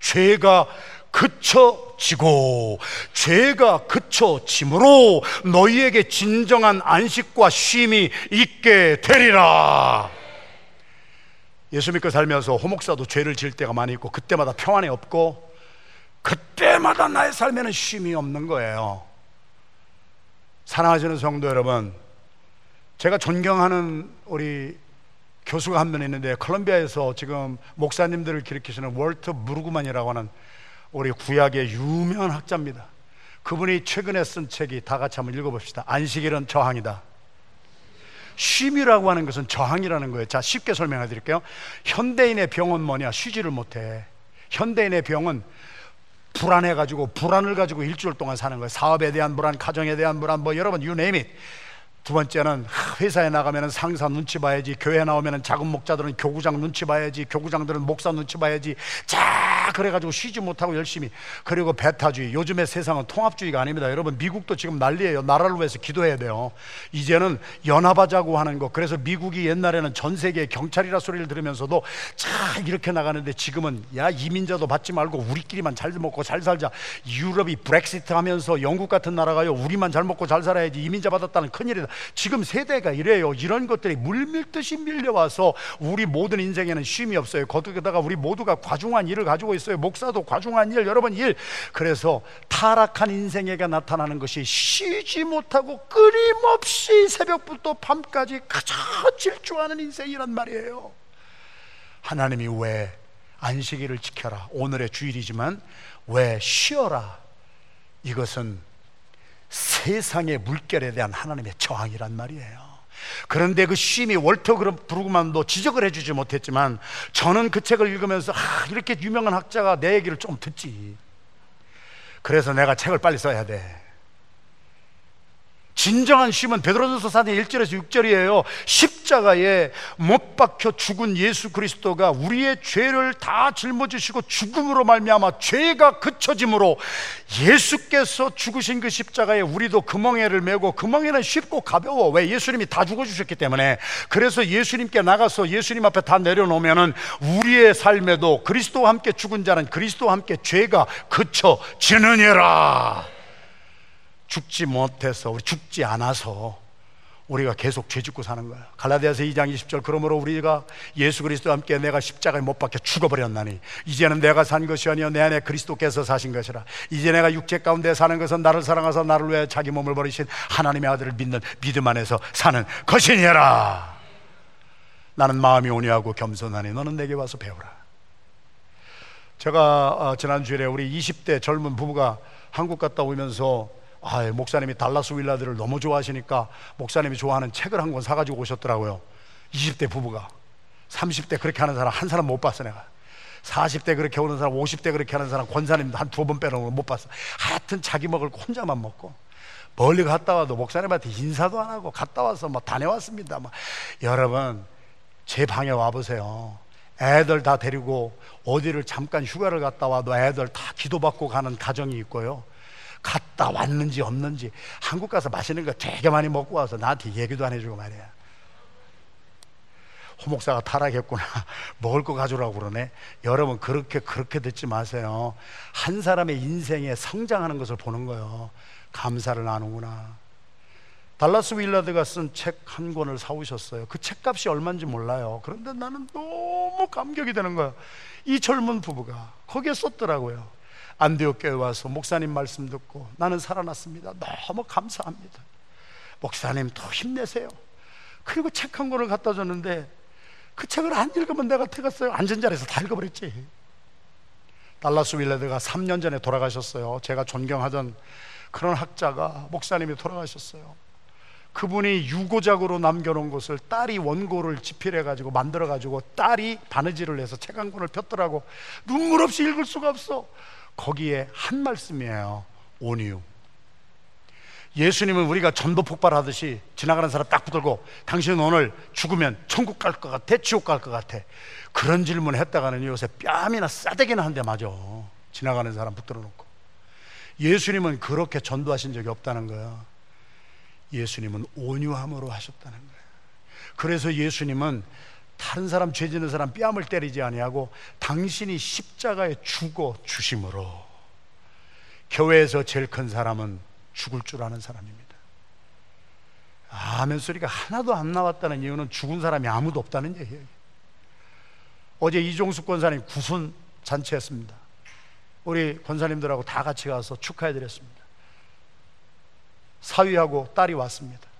죄가 그쳐지고 죄가 그쳐짐으로 너희에게 진정한 안식과 쉼이 있게 되리라. 예수 믿고 살면서 호목사도 죄를 지을 때가 많이 있고 그때마다 평안이 없고 그때마다 나의 삶에는 쉼이 없는 거예요. 사랑하시는 성도 여러분, 제가 존경하는 우리 교수가 한 분 있는데 콜롬비아에서 지금 목사님들을 기르키시는 월터 무르그만이라고 하는 우리 구약의 유명한 학자입니다. 그분이 최근에 쓴 책이 다 같이 한번 읽어봅시다. 안식일은 저항이다. 쉼이라고 하는 것은 저항이라는 거예요. 자, 쉽게 설명해 드릴게요. 현대인의 병은 뭐냐? 쉬지를 못해. 현대인의 병은 불안해 가지고 불안을 가지고 일주일 동안 사는 거예요. 사업에 대한 불안, 가정에 대한 불안, 뭐 여러분 it. 두 번째는 회사에 나가면 상사 눈치 봐야지 교회 나오면 작은 목자들은 교구장 눈치 봐야지 교구장들은 목사 눈치 봐야지 자 그래가지고 쉬지 못하고 열심히. 그리고 배타주의. 요즘의 세상은 통합주의가 아닙니다. 여러분 미국도 지금 난리예요. 나라를 위해서 기도해야 돼요. 이제는 연합하자고 하는 거. 그래서 미국이 옛날에는 전 세계 경찰이라 소리를 들으면서도 자 이렇게 나가는데 지금은 야 이민자도 받지 말고 우리끼리만 잘 먹고 잘 살자. 유럽이 브렉시트 하면서 영국 같은 나라가요. 우리만 잘 먹고 잘 살아야지 이민자 받았다는 큰일이다. 지금 세대가 이래요. 이런 것들이 물밀듯이 밀려와서 우리 모든 인생에는 쉼이 없어요. 거기다가 우리 모두가 과중한 일을 가지고 있어요. 목사도 과중한 일, 여러분 일. 그래서 타락한 인생에게 나타나는 것이 쉬지 못하고 끊임없이 새벽부터 밤까지 가장 질주하는 인생이란 말이에요. 하나님이 왜 안식일을 지켜라. 오늘의 주일이지만 왜 쉬어라. 이것은 세상의 물결에 대한 하나님의 저항이란 말이에요. 그런데 그 쉼이 월터 브루그만도 지적을 해주지 못했지만 저는 그 책을 읽으면서 아, 이렇게 유명한 학자가 내 얘기를 좀 듣지. 그래서 내가 책을 빨리 써야 돼. 진정한 쉼은 베드로전서 4장 1절에서 6절이에요. 십자가에 못 박혀 죽은 예수 그리스도가 우리의 죄를 다 짊어지시고 죽음으로 말미암아 죄가 그쳐짐으로 예수께서 죽으신 그 십자가에 우리도 금멍에를 메고 금멍에는 쉽고 가벼워. 왜 예수님이 다 죽어 주셨기 때문에. 그래서 예수님께 나가서 예수님 앞에 다 내려놓으면은 우리의 삶에도 그리스도와 함께 죽은 자는 그리스도와 함께 죄가 그쳐지느니라. 죽지 못해서 우리 죽지 않아서 우리가 계속 죄 짓고 사는 거야. 갈라디아서 2장 20절 그러므로 우리가 예수 그리스도와 함께 내가 십자가에 못 박혀 죽어버렸나니 이제는 내가 산 것이 아니요 내 안에 그리스도께서 사신 것이라. 이제 내가 육체 가운데 사는 것은 나를 사랑하사 나를 위해 자기 몸을 버리신 하나님의 아들을 믿는 믿음 안에서 사는 것이니라. 나는 마음이 온유하고 겸손하니 너는 내게 와서 배우라. 제가 어, 지난주에 우리 20대 젊은 부부가 한국 갔다 오면서 아, 목사님이 달라스 윌라드를 너무 좋아하시니까 목사님이 좋아하는 책을 한 권 사가지고 오셨더라고요. 20대 부부가. 30대 그렇게 하는 사람 한 사람 못 봤어, 내가. 40대 그렇게 오는 사람, 50대 그렇게 하는 사람, 권사님 한두 번 빼놓은 못 봤어. 하여튼 자기 먹을 거 혼자만 먹고. 멀리 갔다 와도 목사님한테 인사도 안 하고 갔다 와서 뭐 다녀왔습니다. 뭐. 여러분, 제 방에 와보세요. 애들 다 데리고 어디를 잠깐 휴가를 갔다 와도 애들 다 기도받고 가는 가정이 있고요. 갔다 왔는지 없는지 한국 가서 맛있는 거 되게 많이 먹고 와서 나한테 얘기도 안 해주고 말이야. 호목사가 타락했구나. 먹을 거 가져오라고 그러네. 여러분, 그렇게, 그렇게 듣지 마세요. 한 사람의 인생에 성장하는 것을 보는 거예요. 감사를 나누구나. 달라스 윌라드가 쓴 책 한 권을 사오셨어요. 그 책값이 얼마인지 몰라요. 그런데 나는 너무 감격이 되는 거예요. 이 젊은 부부가 거기에 썼더라고요. 안디옥 교회 와서 목사님 말씀 듣고 나는 살아났습니다. 너무 감사합니다. 목사님 더 힘내세요. 그리고 책 한 권을 갖다 줬는데 그 책을 안 읽으면 내가 태갔어요. 앉은 자리에서 다 읽어버렸지. 달라스 윌레드가 3년 전에 돌아가셨어요. 제가 존경하던 그런 학자가 목사님이 돌아가셨어요. 그분이 유고작으로 남겨놓은 것을 딸이 원고를 집필해가지고 만들어가지고 딸이 바느질을 해서 책 한 권을 폈더라고. 눈물 없이 읽을 수가 없어. 거기에 한 말씀이에요. 온유. 예수님은 우리가 전도 폭발하듯이 지나가는 사람 딱 붙들고 당신은 오늘 죽으면 천국 갈 것 같아? 지옥 갈 것 같아? 그런 질문을 했다가는 요새 뺨이나 싸대기나 한 대 맞아. 지나가는 사람 붙들어 놓고. 예수님은 그렇게 전도하신 적이 없다는 거야. 예수님은 온유함으로 하셨다는 거예요. 그래서 예수님은 다른 사람 죄 짓는 사람 뺨을 때리지 아니하고 당신이 십자가에 죽어 주심으로 교회에서 제일 큰 사람은 죽을 줄 아는 사람입니다. 아멘 소리가 하나도 안 나왔다는 이유는 죽은 사람이 아무도 없다는 얘기예요. 어제 이종숙 권사님 구순 잔치했습니다. 우리 권사님들하고 다 같이 가서 축하해 드렸습니다. 사위하고 딸이 왔습니다.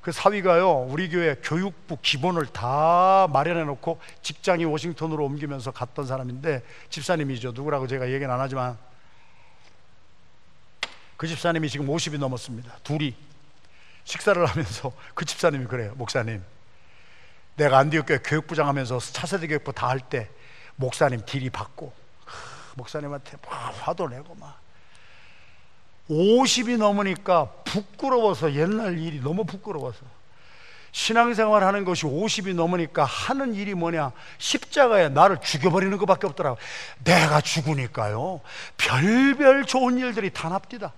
그 사위가요, 우리 교회 교육부 기본을 다 마련해 놓고 직장이 워싱턴으로 옮기면서 갔던 사람인데 집사님이죠. 누구라고 제가 얘기는 안 하지만 그 집사님이 지금 50이 넘었습니다. 둘이 식사를 하면서 그 집사님이 그래요. 목사님, 내가 안디옥교회 교육부장 하면서 차세대 교육부 다 할 때 목사님 딜이 받고 목사님한테 막 화도 내고 막 50이 넘으니까 부끄러워서 옛날 일이 너무 부끄러워서. 신앙생활 하는 것이 50이 넘으니까 하는 일이 뭐냐? 십자가에 나를 죽여버리는 것밖에 없더라고. 내가 죽으니까요. 별별 좋은 일들이 다 납디다.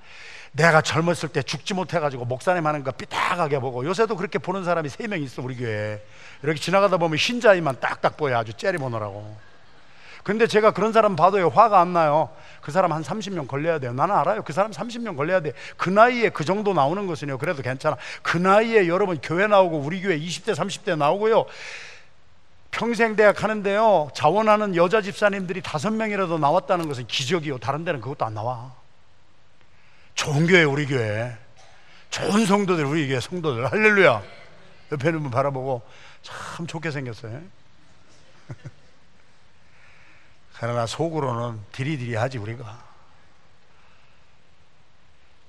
내가 젊었을 때 죽지 못해가지고 목사님 하는 거 삐딱하게 보고 요새도 그렇게 보는 사람이 세 명 있어 우리 교회에. 이렇게 지나가다 보면 흰자이만 딱딱 보여 아주 째리보느라고 근데 제가 그런 사람 봐도요 화가 안 나요. 그 사람 한 30년 걸려야 돼요. 나는 알아요. 그 사람 30년 걸려야 돼 그 나이에 그 정도 나오는 것은요 그래도 괜찮아. 그 나이에 여러분 교회 나오고 우리 교회 20대 30대 나오고요. 평생 대학 하는데요 자원하는 여자 집사님들이 다섯 명이라도 나왔다는 것은 기적이요. 다른 데는 그것도 안 나와. 좋은 교회 우리 교회. 좋은 성도들 우리 교회 성도들. 할렐루야. 옆에 있는 분 바라보고 참 좋게 생겼어요 그러나 속으로는 디리디리하지 우리가.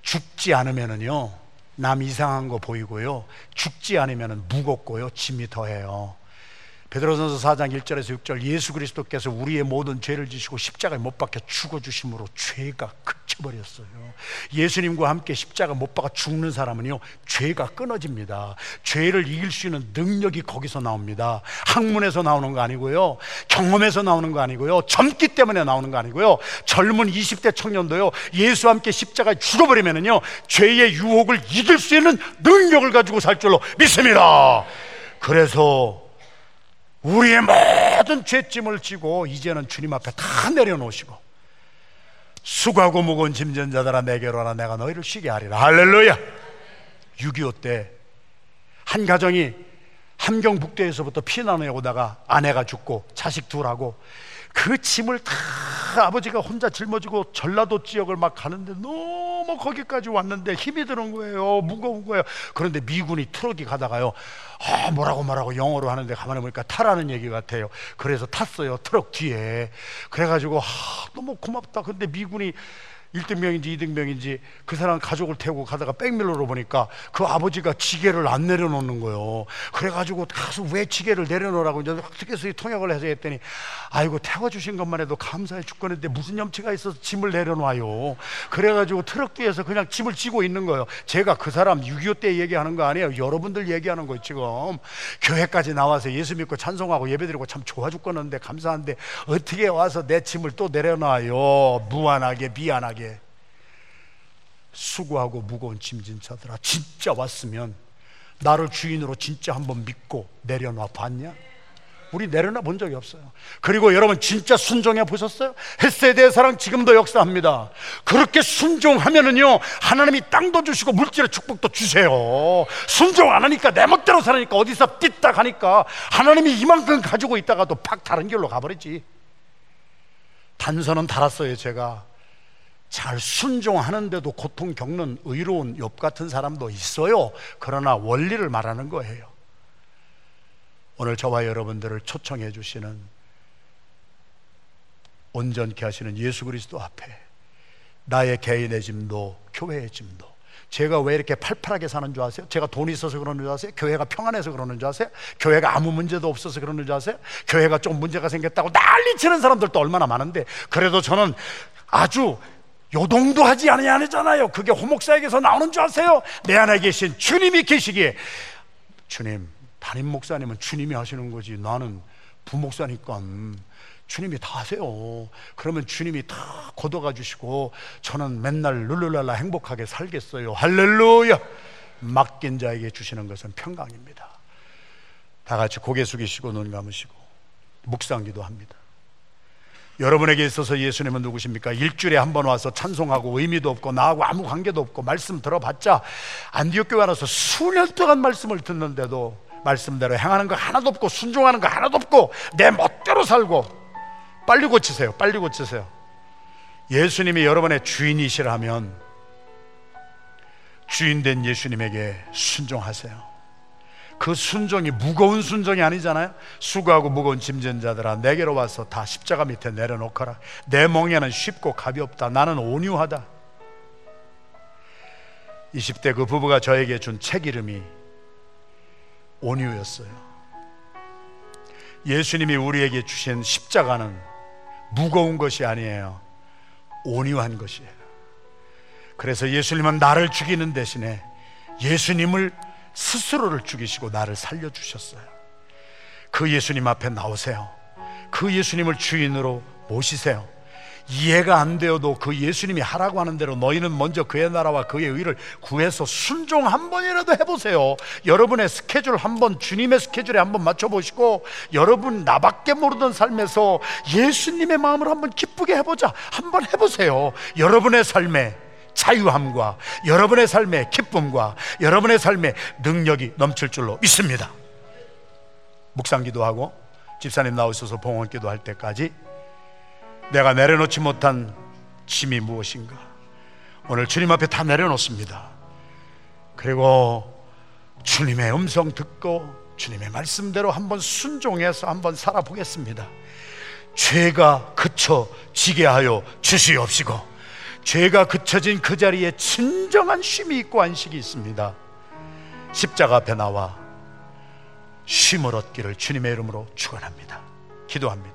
죽지 않으면은요 남 이상한 거 보이고요. 죽지 않으면은 무겁고요 짐이 더해요. 베드로전서 4장 1절에서 6절 예수 그리스도께서 우리의 모든 죄를 지시고 십자가에 못 박혀 죽어 주심으로 죄가 그 쳐버렸어요. 예수님과 함께 십자가 못 박아 죽는 사람은요 죄가 끊어집니다. 죄를 이길 수 있는 능력이 거기서 나옵니다. 학문에서 나오는 거 아니고요, 경험에서 나오는 거 아니고요, 젊기 때문에 나오는 거 아니고요. 젊은 20대 청년도요 예수와 함께 십자가에 죽어버리면은요 죄의 유혹을 이길 수 있는 능력을 가지고 살 줄로 믿습니다. 그래서 우리의 모든 죄짐을 지고 이제는 주님 앞에 다 내려놓으시고 수고하고 무거운 짐진 자들아 내게로 와라 내가 너희를 쉬게 하리라. 할렐루야! 6.25 때 한 가정이 함경북도에서부터 피난을 오다가 아내가 죽고 자식 둘하고 그 짐을 다 아버지가 혼자 짊어지고 전라도 지역을 막 가는데 너무 거기까지 왔는데 힘이 드는 거예요. 무거운 거예요. 그런데 미군이 트럭이 가다가요. 아, 뭐라고 말하고 영어로 하는데 가만히 보니까 타라는 얘기 같아요. 그래서 탔어요. 트럭 뒤에. 그래가지고 아, 너무 고맙다. 근데 미군이 1등명인지 2등명인지 그 사람 가족을 태우고 가다가 백밀러로 보니까 그 아버지가 지게를 안 내려놓는 거예요. 그래가지고 가서 왜 지게를 내려놓으라고 이제 어떻게서 통역을 해서 했더니 아이고 태워주신 것만 해도 감사해 죽겠는데 무슨 염치가 있어서 짐을 내려놔요. 그래가지고 트럭 뒤에서 그냥 짐을 지고 있는 거예요. 제가 그 사람 6.25 때 얘기하는 거 아니에요. 여러분들 얘기하는 거 지금. 교회까지 나와서 예수 믿고 찬송하고 예배드리고 참 좋아 죽겠는데 감사한데 어떻게 와서 내 짐을 또 내려놔요. 무한하게 미안하게. 수고하고 무거운 짐진 자들아 진짜 왔으면 나를 주인으로 진짜 한번 믿고 내려놔 봤냐? 우리 내려놔 본 적이 없어요. 그리고 여러분 진짜 순종해 보셨어요? 헬세대의 사랑 지금도 역사합니다. 그렇게 순종하면은요 하나님이 땅도 주시고 물질의 축복도 주세요. 순종 안 하니까 내 멋대로 살으니까 어디서 삐딱 하니까 하나님이 이만큼 가지고 있다가도 팍 다른 길로 가버리지. 단서는 달았어요 제가. 잘 순종하는데도 고통 겪는 의로운 엽 같은 사람도 있어요. 그러나 원리를 말하는 거예요. 오늘 저와 여러분들을 초청해 주시는 온전케 하시는 예수 그리스도 앞에 나의 개인의 짐도 교회의 짐도 제가 왜 이렇게 팔팔하게 사는 줄 아세요? 제가 돈이 있어서 그러는 줄 아세요? 교회가 평안해서 그러는 줄 아세요? 교회가 아무 문제도 없어서 그러는 줄 아세요? 교회가 좀 문제가 생겼다고 난리 치는 사람들도 얼마나 많은데 그래도 저는 아주 요동도 하지 않잖아요. 그게 호목사에게서 나오는 줄 아세요? 내 안에 계신 주님이 계시기에 주님, 담임 목사님은 주님이 하시는 거지. 나는 부목사니까 주님이 다 하세요. 그러면 주님이 다 걷어가 주시고 저는 맨날 룰루랄라 행복하게 살겠어요. 할렐루야. 맡긴 자에게 주시는 것은 평강입니다. 다 같이 고개 숙이시고 눈 감으시고 묵상기도 합니다. 여러분에게 있어서 예수님은 누구십니까? 일주일에 한 번 와서 찬송하고 의미도 없고 나하고 아무 관계도 없고 말씀 들어봤자 안디옥 교회 와서 수년 동안 말씀을 듣는데도 말씀대로 행하는 거 하나도 없고 순종하는 거 하나도 없고 내 멋대로 살고 빨리 고치세요. 빨리 고치세요. 예수님이 여러분의 주인이시라면 주인 된 예수님에게 순종하세요. 그 순종이 무거운 순종이 아니잖아요. 수고하고 무거운 짐진 자들아 내게로 와서 다 십자가 밑에 내려놓거라. 내 멍에는 쉽고 가볍다. 나는 온유하다. 20대 그 부부가 저에게 준 책 이름이 온유였어요. 예수님이 우리에게 주신 십자가는 무거운 것이 아니에요. 온유한 것이에요. 그래서 예수님은 나를 죽이는 대신에 예수님을 스스로를 죽이시고 나를 살려주셨어요. 그 예수님 앞에 나오세요. 그 예수님을 주인으로 모시세요. 이해가 안 되어도 그 예수님이 하라고 하는 대로 너희는 먼저 그의 나라와 그의 의를 구해서 순종 한 번이라도 해보세요. 여러분의 스케줄 한 번 주님의 스케줄에 한 번 맞춰보시고 여러분 나밖에 모르던 삶에서 예수님의 마음을 한번 기쁘게 해보자. 한번 해보세요. 여러분의 삶에 자유함과 여러분의 삶의 기쁨과 여러분의 삶의 능력이 넘칠 줄로 믿습니다. 묵상 기도하고 집사님 나오셔서 봉헌 기도할 때까지 내가 내려놓지 못한 짐이 무엇인가? 오늘 주님 앞에 다 내려놓습니다. 그리고 주님의 음성 듣고 주님의 말씀대로 한번 순종해서 한번 살아보겠습니다. 죄가 그쳐 지게 하여 주시옵시고 죄가 그쳐진 그 자리에 진정한 쉼이 있고 안식이 있습니다. 십자가 앞에 나와 쉼을 얻기를 주님의 이름으로 축원합니다. 기도합니다.